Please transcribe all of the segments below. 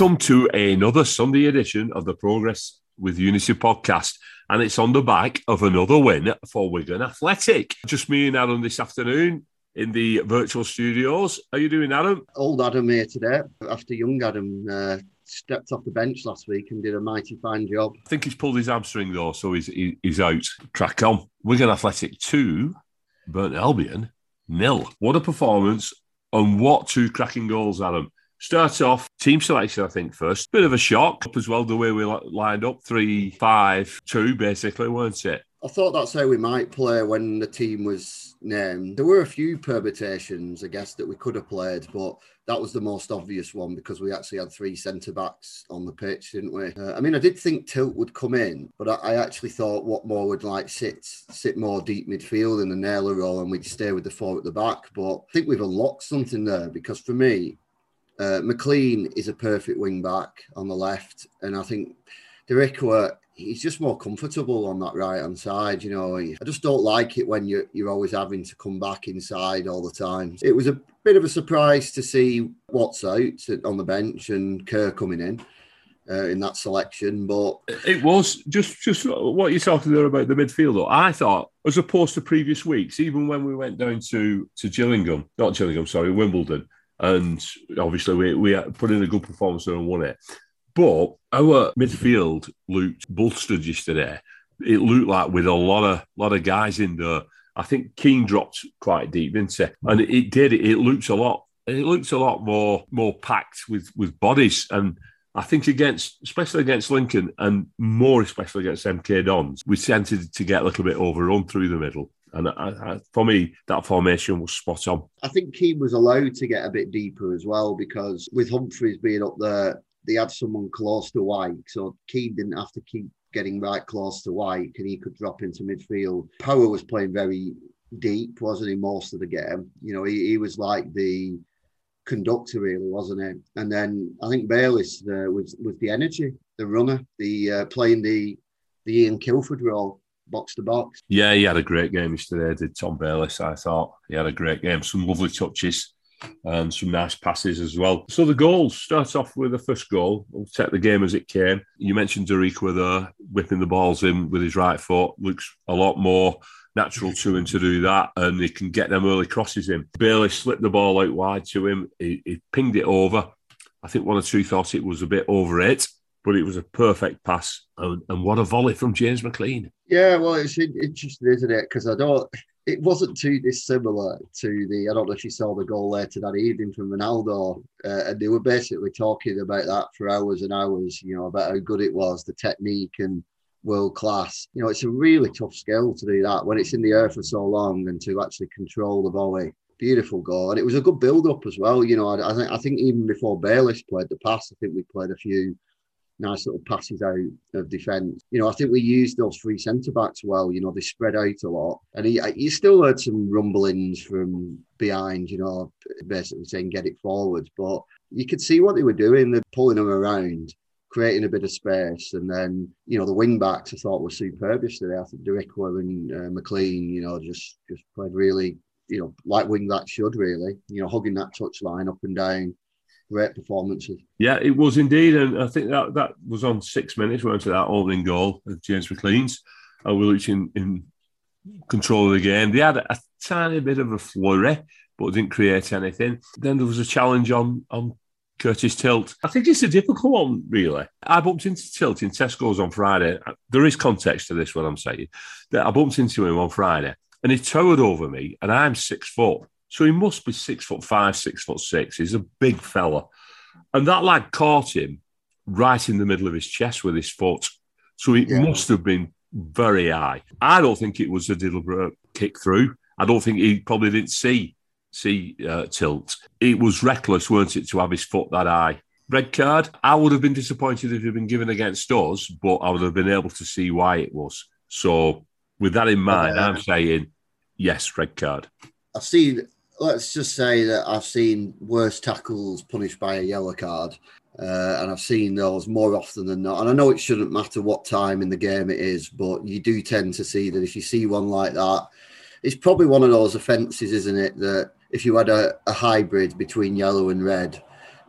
Welcome to another Sunday edition of the Progress with Unity podcast. And it's on the back of another win for Wigan Athletic. Just me and Adam this afternoon in the virtual studios. How are you doing, Adam? Old Adam here today after young Adam uh, stepped off the bench last week and did a mighty fine job. I think he's pulled his hamstring though, so he's, he's out. Crack on. Wigan Athletic 2, Burton Albion nil. What a performance and what two cracking goals, Adam. Starts off team selection, I think, first. Bit of a shock as well, the way we lined up three, five, two, basically, weren't it? I thought that's how we might play when the team was named. There were a few permutations, I guess, that we could have played, but that was the most obvious one because we actually had three centre backs on the pitch, didn't we? Uh, I mean, I did think Tilt would come in, but I, I, actually thought Whatmore would like sit sit more deep midfield in the Naylor role and we'd stay with the four at the back. But I think we've unlocked something there because for me, uh, McLean is a perfect wing back on the left, and I think Darikwa he's just more comfortable on that right hand side. You know, I just don't like it when you're you're always having to come back inside all the time. It was a bit of a surprise to see Watts out on the bench and Kerr coming in. Uh, in that selection, but it was just just what you're talking there about the midfield. Though I thought, as opposed to previous weeks, even when we went down to to Gillingham, not Gillingham, sorry, Wimbledon, and obviously we we put in a good performance and won it. But our midfield looked bolstered yesterday. It looked like with a lot of lot of guys in there. I think Keane dropped quite deep, didn't it? And it did. It looked a lot. It looked a lot more more packed with with bodies. And I think against, especially against Lincoln, and more especially against MK Dons, we tended to get a little bit overrun through the middle. And I, I, for me, that formation was spot on. I think Keane was allowed to get a bit deeper as well because with Humphrys being up there, they had someone close to Wyke, so Keane didn't have to keep getting right close to Wyke, and he could drop into midfield. Power was playing very deep, wasn't he? Most of the game, you know, he, he was like the conductor, really, wasn't he? And then I think Bayliss uh, was was the energy, the runner, the uh, playing the the Ian Kilford role box to box. Yeah, he had a great game yesterday, did Tom Bayliss. I thought he had a great game, some lovely touches and some nice passes as well. So the goals start off with the first goal. We'll take the game as it came. You mentioned Darikwa there, whipping the balls in with his right foot. Looks a lot more natural to him to do that, and he can get them early crosses in. Bailey slipped the ball out wide to him. He, he pinged it over. I think one or two thought it was a bit over it, but it was a perfect pass. And, and what a volley from James McLean. Yeah, well, it's interesting, isn't it? Because I don't it wasn't too dissimilar to the. I don't know if you saw the goal later that evening from Ronaldo, uh, and they were basically talking about that for hours and hours. You know about how good it was, the technique and world class. You know, it's a really tough skill to do that when it's in the air for so long and to actually control the volley. Beautiful goal, and it was a good build up as well. You know, I, I think I think even before Bayliss played the pass, I think we played a few nice little passes out of defence. You know, I think we used those three centre backs well. You know, they spread out a lot, and he, you still heard some rumblings from behind. You know, basically saying get it forward, but you could see what they were doing. They're pulling them around. Creating a bit of space, and then you know the wing backs I thought were superb yesterday. I think Darikwa and uh, McLean, you know, just just played really, you know, like wing backs should really, you know, hugging that touch line up and down great performances. Yeah, it was indeed, and I think that that was on six minutes. We went to that opening goal of James McLean's. Uh, Willich in, in control of the game. They had a, a tiny bit of a flurry, but didn't create anything. Then there was a challenge on on Curtis Tilt. I think it's a difficult one, really. I bumped into Tilt in Tesco's on Friday. There is context to this, what I'm saying. That I bumped into him on Friday, and he towered over me, and I'm six foot. So he must be six foot five, six foot six. He's a big fella. And that lad caught him right in the middle of his chest with his foot. So it yeah. must have been very high. I don't think it was a deliberate kick through. I don't think he probably didn't see see uh, tilt. It was reckless, weren't it, to have his foot that high? Red card. I would have been disappointed if it had been given against us, but I would have been able to see why it was. So, with that in mind, I'm saying yes, red card. I've seen let's just say that I've seen worse tackles punished by a yellow card. Uh, and I've seen those more often than not. And I know it shouldn't matter what time in the game it is, but you do tend to see that if you see one like that, it's probably one of those offences, isn't it? That if you had a, a hybrid between yellow and red,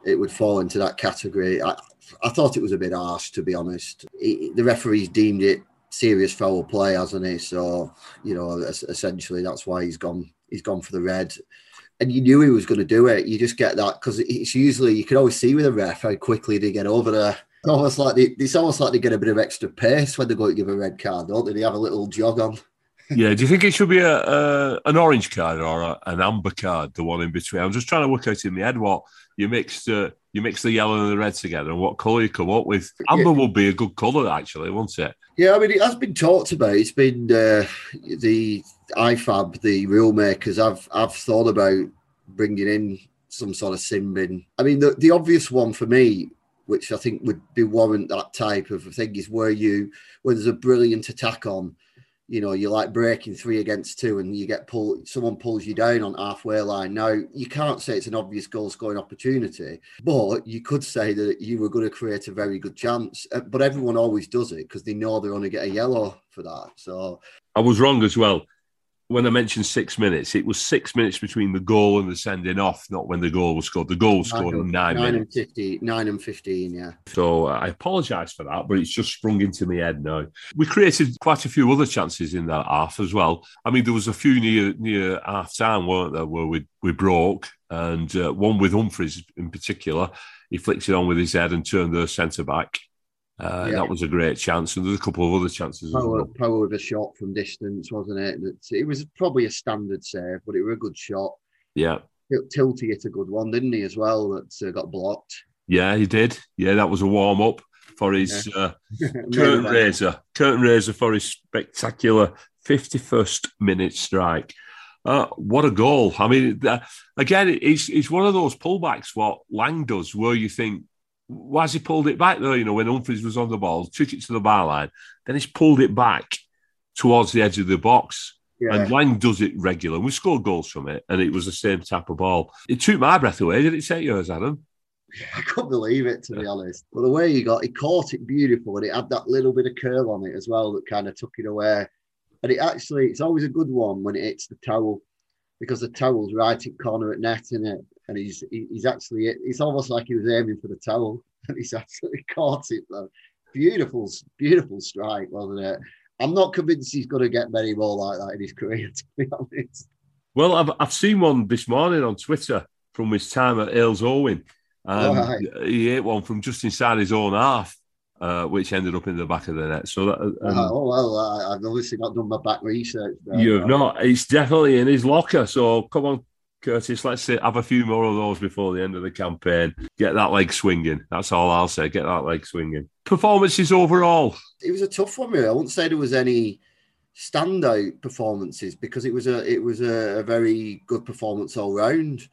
it would fall into that category. I, I thought it was a bit harsh, to be honest. It, the referees deemed it serious foul play, hasn't he? So you know, essentially, that's why he's gone. He's gone for the red, and you knew he was going to do it. You just get that because it's usually you can always see with a ref how quickly they get over there. It's almost like they, it's almost like they get a bit of extra pace when they go to give a red card, don't they? They have a little jog on. Yeah, do you think it should be a, a an orange card or a, an amber card, the one in between? I'm just trying to work out in my head what you mix the you mix the yellow and the red together and what colour you come up with. Amber yeah. would be a good colour actually, won't it? Yeah, I mean it has been talked about. It's been uh, the IFAB, the rule makers. I've I've thought about bringing in some sort of sin bin. I mean the, the obvious one for me which I think would be warrant that type of thing is where you where there's a brilliant attack on you know, you're like breaking three against two and you get pulled, someone pulls you down on halfway line. Now, you can't say it's an obvious goal scoring opportunity, but you could say that you were going to create a very good chance. Uh, but everyone always does it because they know they're going to get a yellow for that. So I was wrong as well when I mentioned six minutes, it was six minutes between the goal and the sending off, not when the goal was scored. The goal was scored in nine, nine minutes. And 50, nine and 15, yeah. So uh, I apologise for that, but it's just sprung into my head now. We created quite a few other chances in that half as well. I mean, there was a few near near half time, weren't there, where we, we broke, and uh, one with Humphrys in particular. He flicked it on with his head and turned the centre back. Uh, yeah. That was a great chance, and there's a couple of other chances. Power, well. power with a shot from distance, wasn't it? It was probably a standard save, but it was a good shot. Yeah, Tilty hit a good one, didn't he? As well, that uh, got blocked. Yeah, he did. Yeah, that was a warm up for his yeah. uh, curtain raiser. Curtain raiser for his spectacular 51st minute strike. Uh, what a goal! I mean, uh, again, it's it's one of those pullbacks what Lang does, where you think why has he pulled it back though? You know, when Humphrys was on the ball, took it to the bar line, then he's pulled it back towards the edge of the box. Yeah. And Lang does it regular. We scored goals from it, and it was the same type of ball. It took my breath away. Did it take yours, Adam? I couldn't believe it, to be honest. But the way he got, he caught it beautiful, and it had that little bit of curl on it as well that kind of took it away. And it actually, it's always a good one when it hits the towel because the towel's right in corner at net, in it and he's he's actually it's almost like he was aiming for the towel and he's actually caught it though. Beautiful, beautiful strike, wasn't it? I'm not convinced he's going to get many more like that in his career, to be honest. Well, I've I've seen one this morning on Twitter from his time at Halesowen. Um, oh, He hit one from just inside his own half, uh, which ended up in the back of the net. So that, um, oh well, I, have obviously not done my back research. There, you have not. It's definitely in his locker. So come on, Curtis, let's say, have a few more of those before the end of the campaign. Get that leg swinging. That's all I'll say. Get that leg swinging. Performances overall. It was a tough one, really. I wouldn't say there was any standout performances because it was a it was a, a very good performance all round.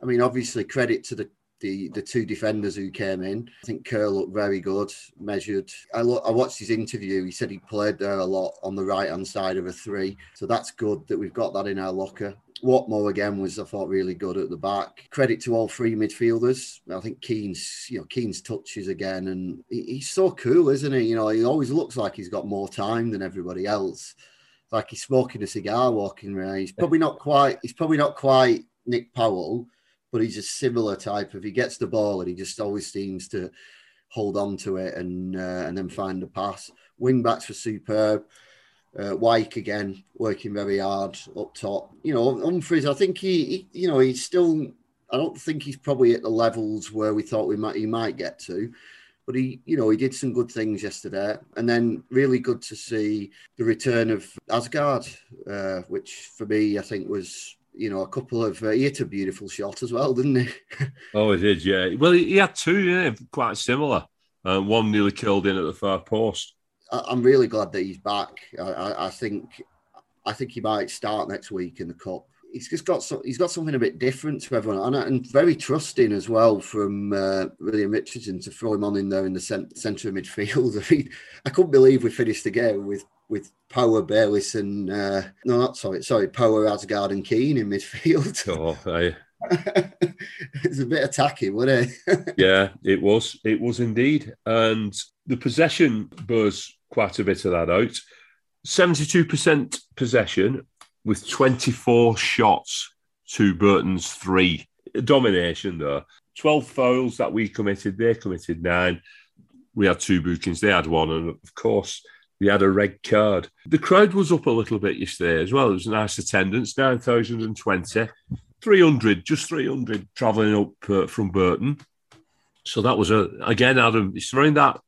I mean, obviously, credit to the the the two defenders who came in. I think Kerr looked very good, measured. I lo- I watched his interview. He said he played there a lot on the right hand side of a three, so that's good that we've got that in our locker. Whatmore again was I thought really good at the back. Credit to all three midfielders. I think Keane's you know Keane's touches again, and he, he's so cool, isn't he? You know, he always looks like he's got more time than everybody else. Like he's smoking a cigar walking around. He's probably not quite. He's probably not quite Nick Powell, but he's a similar type of. He gets the ball and he just always seems to hold on to it and uh, and then find a pass. Wing backs were superb. Uh, Wyke again working very hard up top. You know, Humphrys. I think he, he, you know, he's still. I don't think he's probably at the levels where we thought we might he might get to, but he, you know, he did some good things yesterday, and then really good to see the return of Aasgaard, uh, which for me I think was. You know, a couple of uh, he hit a beautiful shot as well, didn't he? oh, he did, yeah. Well, he had two, yeah, quite similar. Uh, one nearly killed in at the far post. I'm really glad that he's back. I, I, think I think he might start next week in the cup. He's just got so, he's got something a bit different to everyone, and, and very trusting as well from uh, William Richardson to throw him on in there in the cent- centre of midfield. I, mean, I couldn't believe we finished the game with with Power Bayliss and uh, no, not sorry, sorry, Power Aasgaard and Keane in midfield. Oh, I... it's a bit attacking, wasn't it? yeah, it was. It was indeed, and the possession bears quite a bit of that out. 72% possession with 24 shots to Burton's three. Domination, though. 12 fouls that we committed, they committed nine. We had two bookings, they had one. And of course, they had a red card. The crowd was up a little bit yesterday as well. It was a nice attendance, 9,020. 300, just 300 travelling up uh, from Burton. So that was a, again, Adam, it's around that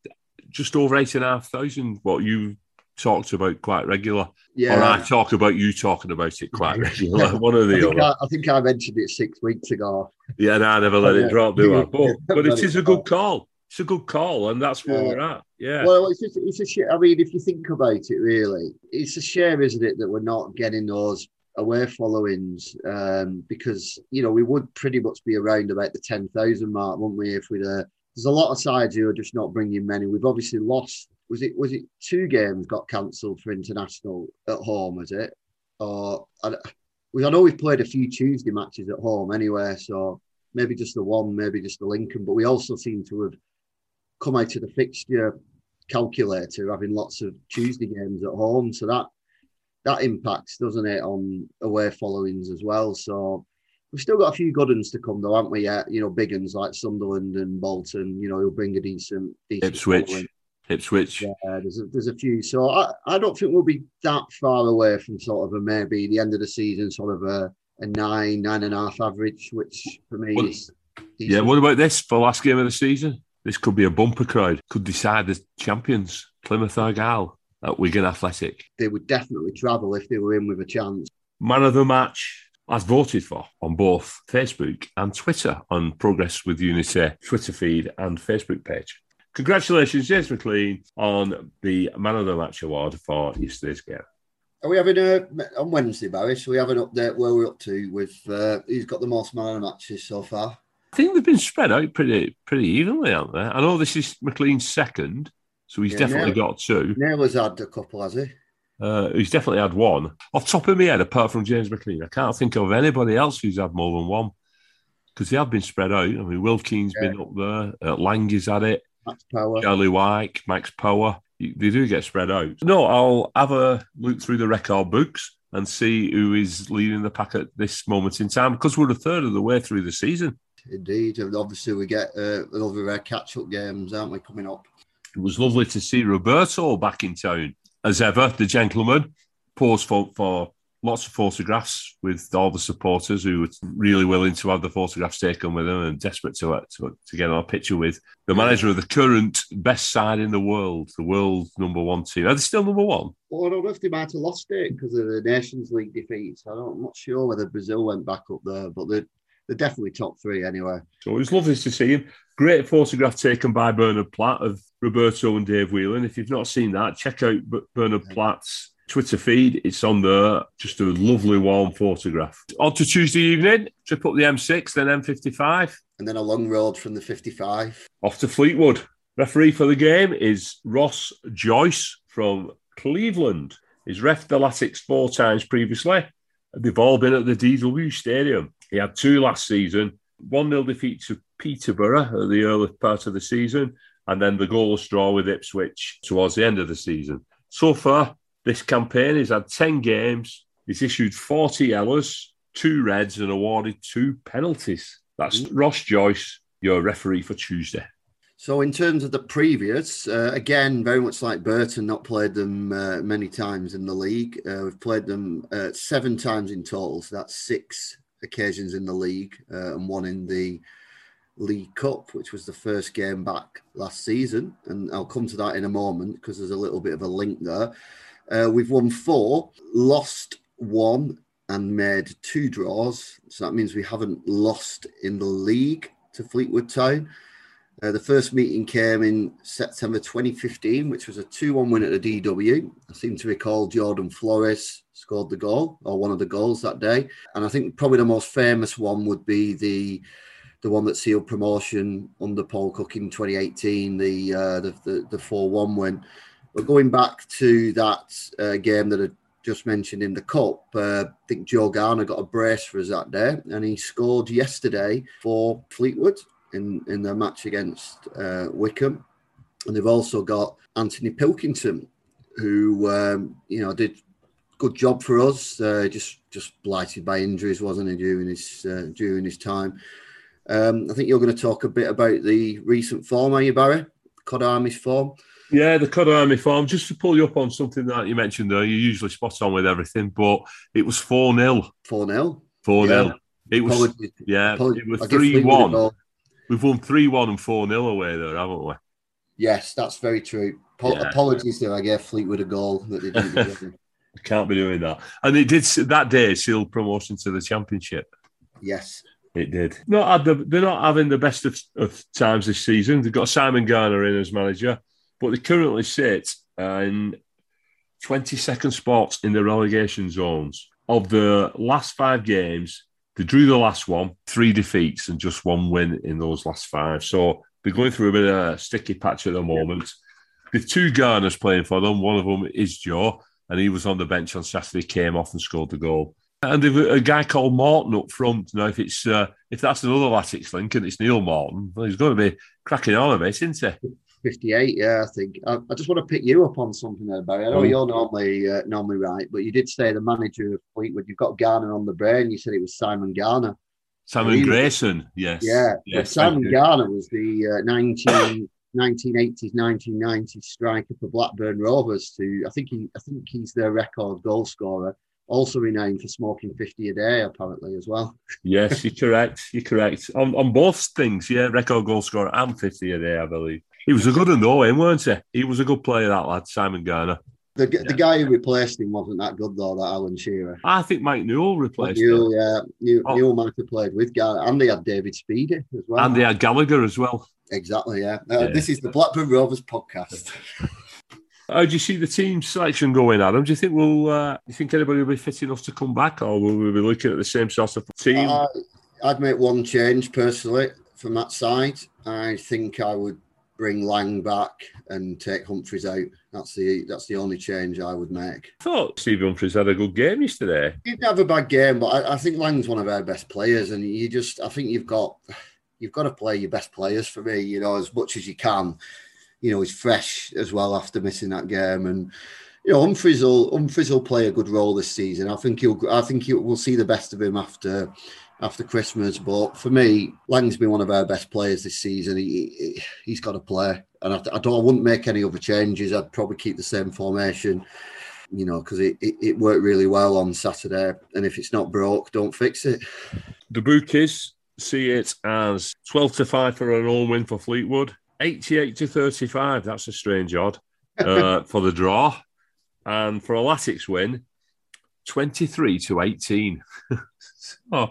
just over 8,500, what you talked about quite regular. Yeah. Or I talk about you talking about it quite regular. One of the I think other. I, I, think I mentioned it six weeks ago. Yeah, and I never let it drop, do I? But, but it is a good call. It's a good call, and that's where yeah. we're at. Yeah. Well, it's just, it's a shame. I mean, if you think about it, really, it's a shame, isn't it, that we're not getting those away followings um, because you know we would pretty much be around about the ten thousand mark, wouldn't we? If we uh, there's a lot of sides who are just not bringing many. We've obviously lost. Was it was it two games got cancelled for international at home? Was it? Or I, I know we've played a few Tuesday matches at home anyway, so maybe just the one, maybe just the Lincoln. But we also seem to have come out of the fixture calculator having lots of Tuesday games at home. So that that impacts, doesn't it, on away followings as well. So we've still got a few good ones to come though, haven't we? Yeah, you know, big ones like Sunderland and Bolton, you know, who'll bring a decent, decent Ipswich. Following. Ipswich. Yeah, there's a, there's a few. So I, I don't think we'll be that far away from sort of a maybe the end of the season, sort of a, a nine, nine and a half average, which for me is. Decent. Yeah, what about this for last game of the season? This could be a bumper crowd, could decide the champions, Plymouth Argyle at Wigan Athletic. They would definitely travel if they were in with a chance. Man of the match, as voted for on both Facebook and Twitter on Progress with Unity Twitter feed and Facebook page. Congratulations, James McLean, on the Man of the Match award for yesterday's game. Are we having a on Wednesday, Barry? So we have an update where we're up to with uh, who's got the most man of the matches so far? I think they've been spread out pretty pretty evenly, aren't they? I know this is McLean's second, so he's yeah, definitely Nail, got two. Naylor's had a couple, has he? Uh, he's definitely had one. Off top of my head, apart from James McLean, I can't think of anybody else who's had more than one because they have been spread out. I mean, Wilkins yeah. been up there, uh, Lang's had it, Max Power, Charlie Wyke, Max Power. They do get spread out. No, I'll have a look through the record books and see who is leading the pack at this moment in time because we're a third of the way through the season. Indeed, and obviously we get uh, another uh, catch-up games, aren't we, coming up? It was lovely to see Roberto back in town as ever. The gentleman posed for, for lots of photographs with all the supporters who were really willing to have the photographs taken with him and desperate to, to, to get a picture with the manager of the current best side in the world, the world number one team. Are they still number one? Well, I don't know if they might have lost it because of the Nations League defeats. I don't, I'm not sure whether Brazil went back up there, but they're, they're definitely top three anyway. So it was lovely to see him. Great photograph taken by Bernard Platt of Roberto and Dave Whelan. If you've not seen that, check out Bernard Platt's Twitter feed. It's on there. Just a lovely warm photograph. On to Tuesday evening, trip up the M6, then M55. And then a long road from the 55. Off to Fleetwood. Referee for the game is Ross Joyce from Cleveland. He's ref the Latics four times previously. They've all been at the DW Stadium. He had two last season, 1 0 defeat to Peterborough at the early part of the season, and then the goalless draw with Ipswich towards the end of the season. So far, this campaign, he's had 10 games, he's issued 40 yellows, two reds, and awarded two penalties. That's. Ross Joyce, your referee for Tuesday. So, in terms of the previous, uh, again, very much like Burton, not played them uh, many times in the league. Uh, we've played them uh, seven times in total. So that's six occasions in the league uh, and one in the League Cup, which was the first game back last season. And I'll come to that in a moment because there's a little bit of a link there. Uh, we've won four, lost one, and made two draws. So that means we haven't lost in the league to Fleetwood Town. Uh, the first meeting came in September 2015, which was a 2 1 win at the DW. I seem to recall Jordan Flores scored the goal or one of the goals that day. And I think probably the most famous one would be the the one that sealed promotion under Paul Cook in 2018, the uh, the the 4 1 win. But going back to that uh, game that I just mentioned in the Cup, uh, I think Joe Garner got a brace for us that day, and he scored yesterday for Fleetwood in, in their match against uh, Wycombe. And they've also got Anthony Pilkington, who um, you know did good job for us. Uh, just just blighted by injuries, wasn't he during his uh, during his time. Um, I think you're going to talk a bit about the recent form, are you, Barry? Cod Army's form. Yeah, the Cod Army form. Just to pull you up on something that you mentioned there, you're usually spot on with everything, but it was 4 0. 4 0. 4 0. It was, Apologies. yeah, Apologies. it was 3 1. We've won 3 1 and 4 0 away though, haven't we? Yes, that's very true. yeah. Apologies there. I gave Fleetwood a goal that they didn't Can't be doing that. And it did that day seal promotion to the championship. Yes. It did. Not the, they're not having the best of, of, times this season. They've got Simon Garner in as manager, but they currently sit uh, in 22nd spots in the relegation zones. Of the last five games, they drew the last one, three defeats, and just one win in those last five. So they're going through a bit of a sticky patch at the moment. The two Garners playing for them. One of them is Joe, and he was on the bench on Saturday, came off and scored the goal. And they've a guy called Morton up front. Now, if it's uh, if that's another Latics link and it's Neil Morton, well, he's going to be cracking on a bit, isn't he? 58, yeah, I think. I, I, just want to pick you up on something there, Barry. I know mm. you're normally uh, normally right, but you did say the manager of Fleetwood. You've got Garner on the brain. You said it was Simon Garner. Simon Grayson, yes. Yeah, yes, Simon Garner was the uh, 19, 1980s, 1990s striker for Blackburn Rovers. To I think he, I think he's their record goal scorer also renowned for smoking 50 a day, apparently, as well. yes, you're correct. You're correct. On, on both things, yeah, record goal scorer and 50 a day, I believe. He was a good one, though, weren't he? He was a good player, that lad, Simon Garner. The, yeah. the guy who replaced him wasn't that good, though, that Alan Shearer. I think Mike Newell replaced Newell, him. Yeah, Newell, oh. Newell might have played with Garner. And they had David Speedie as well. And they had Gallagher as well. Exactly, yeah. Uh, yeah. This is the Blackburn Rovers podcast. How do you see the team selection going, Adam? Do you think we'll? Uh, you think anybody will be fit enough to come back, or will we be looking at the same sort of team? Uh, I'd make one change personally from that side. I think I would bring Lang back and take Humphrys out. That's the that's the only change I would make. I thought Steve Humphrys had a good game yesterday. He didn't have a bad game, but I, I think Lang's one of our best players, and you just I think you've got you've got to play your best players for me, you know, as much as you can you know, he's fresh as well after missing that game. And you know, Humphrys will Humphrys will play a good role this season. I think he'll I think he'll, we'll see the best of him after after Christmas. But for me, Lang's been one of our best players this season. He, he has got to play, and I, I, don't I wouldn't make any other changes. I'd probably keep the same formation. You know, because it, it, it worked really well on Saturday, and if it's not broke, don't fix it. The bookies see it as twelve to five for an all win for Fleetwood. 88 to 35. That's a strange odd uh, for the draw. And for a Latics win, 23 to 18. oh,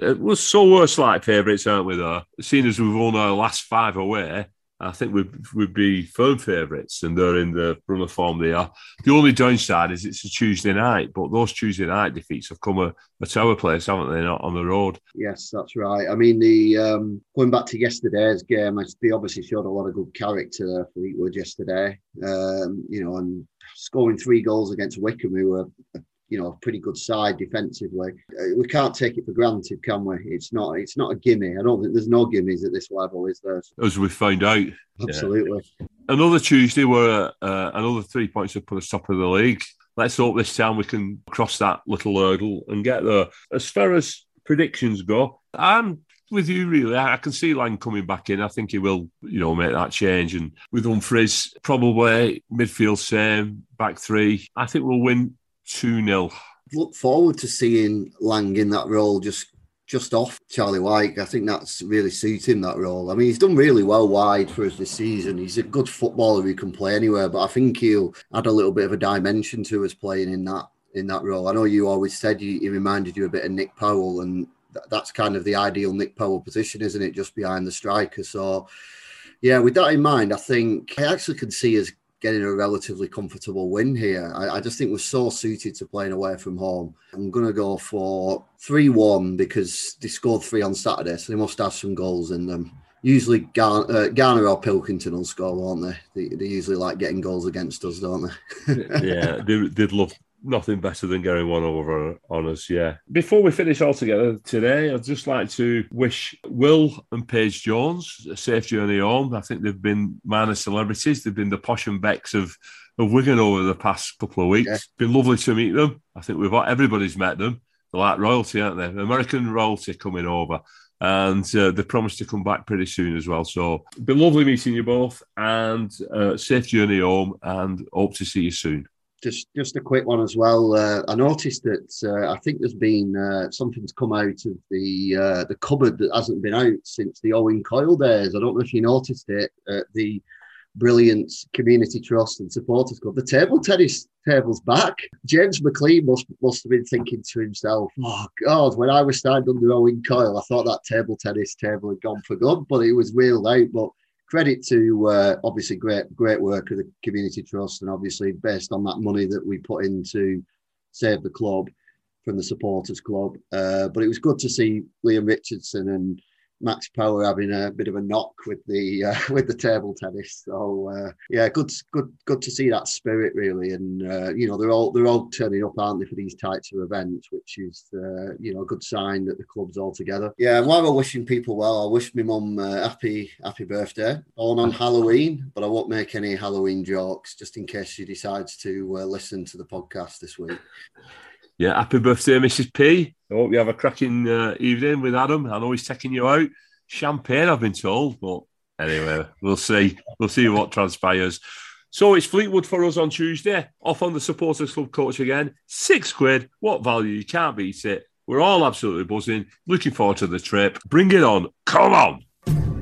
we're so worse like favourites, aren't we, though? Seeing as we've won our last five away, I think we'd, we'd be firm favourites and they're in the run of form they are. The only downside is it's a Tuesday night, but those Tuesday night defeats have come a, a tower place, haven't they, not on the road? Yes, that's right. I mean, the um, going back to yesterday's game, they obviously showed a lot of good character there, Fleetwood yesterday, um, you know, and scoring three goals against Wycombe, who were you know, a pretty good side defensively. Uh, we can't take it for granted, can we? It's not. It's not a gimme. I don't think there's no gimmies at this level, is there? As we find out, absolutely. Yeah. Another Tuesday, where uh, another three points have put us top of the league. Let's hope this time we can cross that little hurdle and get there. As far as predictions go, I'm with you really. I, can see Lang coming back in. I think he will, you know, make that change. And with Humphrys, probably midfield same, back three. I think we'll win 2 0. Look forward to seeing Lang in that role just just off Charlie Wyke. I think that's really suits him that role. I mean, he's done really well wide for us this season. He's a good footballer who can play anywhere, but I think he'll add a little bit of a dimension to us playing in that in that role. I know you always said he, reminded you a bit of Nick Powell, and th- that's kind of the ideal Nick Powell position, isn't it? Just behind the striker. So, yeah, with that in mind, I think I actually can see us getting a relatively comfortable win here. I, I, just think we're so suited to playing away from home. I'm going to go for 3 1 because they scored three on Saturday, so they must have some goals in them. Usually, Gar- uh, Garner or Pilkington will score, won't they? they? They usually like getting goals against us, don't they? yeah, they, they'd love nothing better than getting one over on us. Yeah. Before we finish all together today, I'd just like to wish Will and Paige Jones a safe journey home. I think they've been minor celebrities. They've been the posh and becks of of Wigan over the past couple of weeks. Yeah. Been lovely to meet them. I think we've everybody's met them. They're like royalty, aren't they? American royalty coming over. and uh, they promised to come back pretty soon as well. So, it'll be lovely meeting you both, and uh, safe journey home, and hope to see you soon. Just, just a quick one as well. Uh, I noticed that uh, I think there's been uh, something's come out of the uh, the cupboard that hasn't been out since the Owen Coyle days. I don't know if you noticed it. the brilliant community trust and supporters club. The table tennis table's back. James McLean must must have been thinking to himself, "Oh God, when I was standing under Owen Coyle, I thought that table tennis table had gone for good, but it was wheeled out." But credit to uh, obviously great great work of the community trust, and obviously based on that money that we put into save the club from the supporters club. Uh, but it was good to see Leam Richardson and Max Power having a bit of a knock with the uh, with the table tennis. So uh, yeah, good good good to see that spirit really, and uh, you know they're all they're all turning up, aren't they, for these types of events, which is uh, you know a good sign that the club's all together. Yeah, and while we're wishing people well, I wish my mum uh, happy happy birthday on on Halloween, but I won't make any Halloween jokes just in case she decides to uh, listen to the podcast this week. Yeah, happy birthday, Mrs. P. I hope you have a cracking uh, evening with Adam. I know he's taking you out. Champagne, I've been told, but anyway, we'll see. We'll see what transpires. So it's Fleetwood for us on Tuesday. Off on the supporters club coach again. Six quid. What value? You can't beat it. We're all absolutely buzzing. Looking forward to the trip. Bring it on. Come on.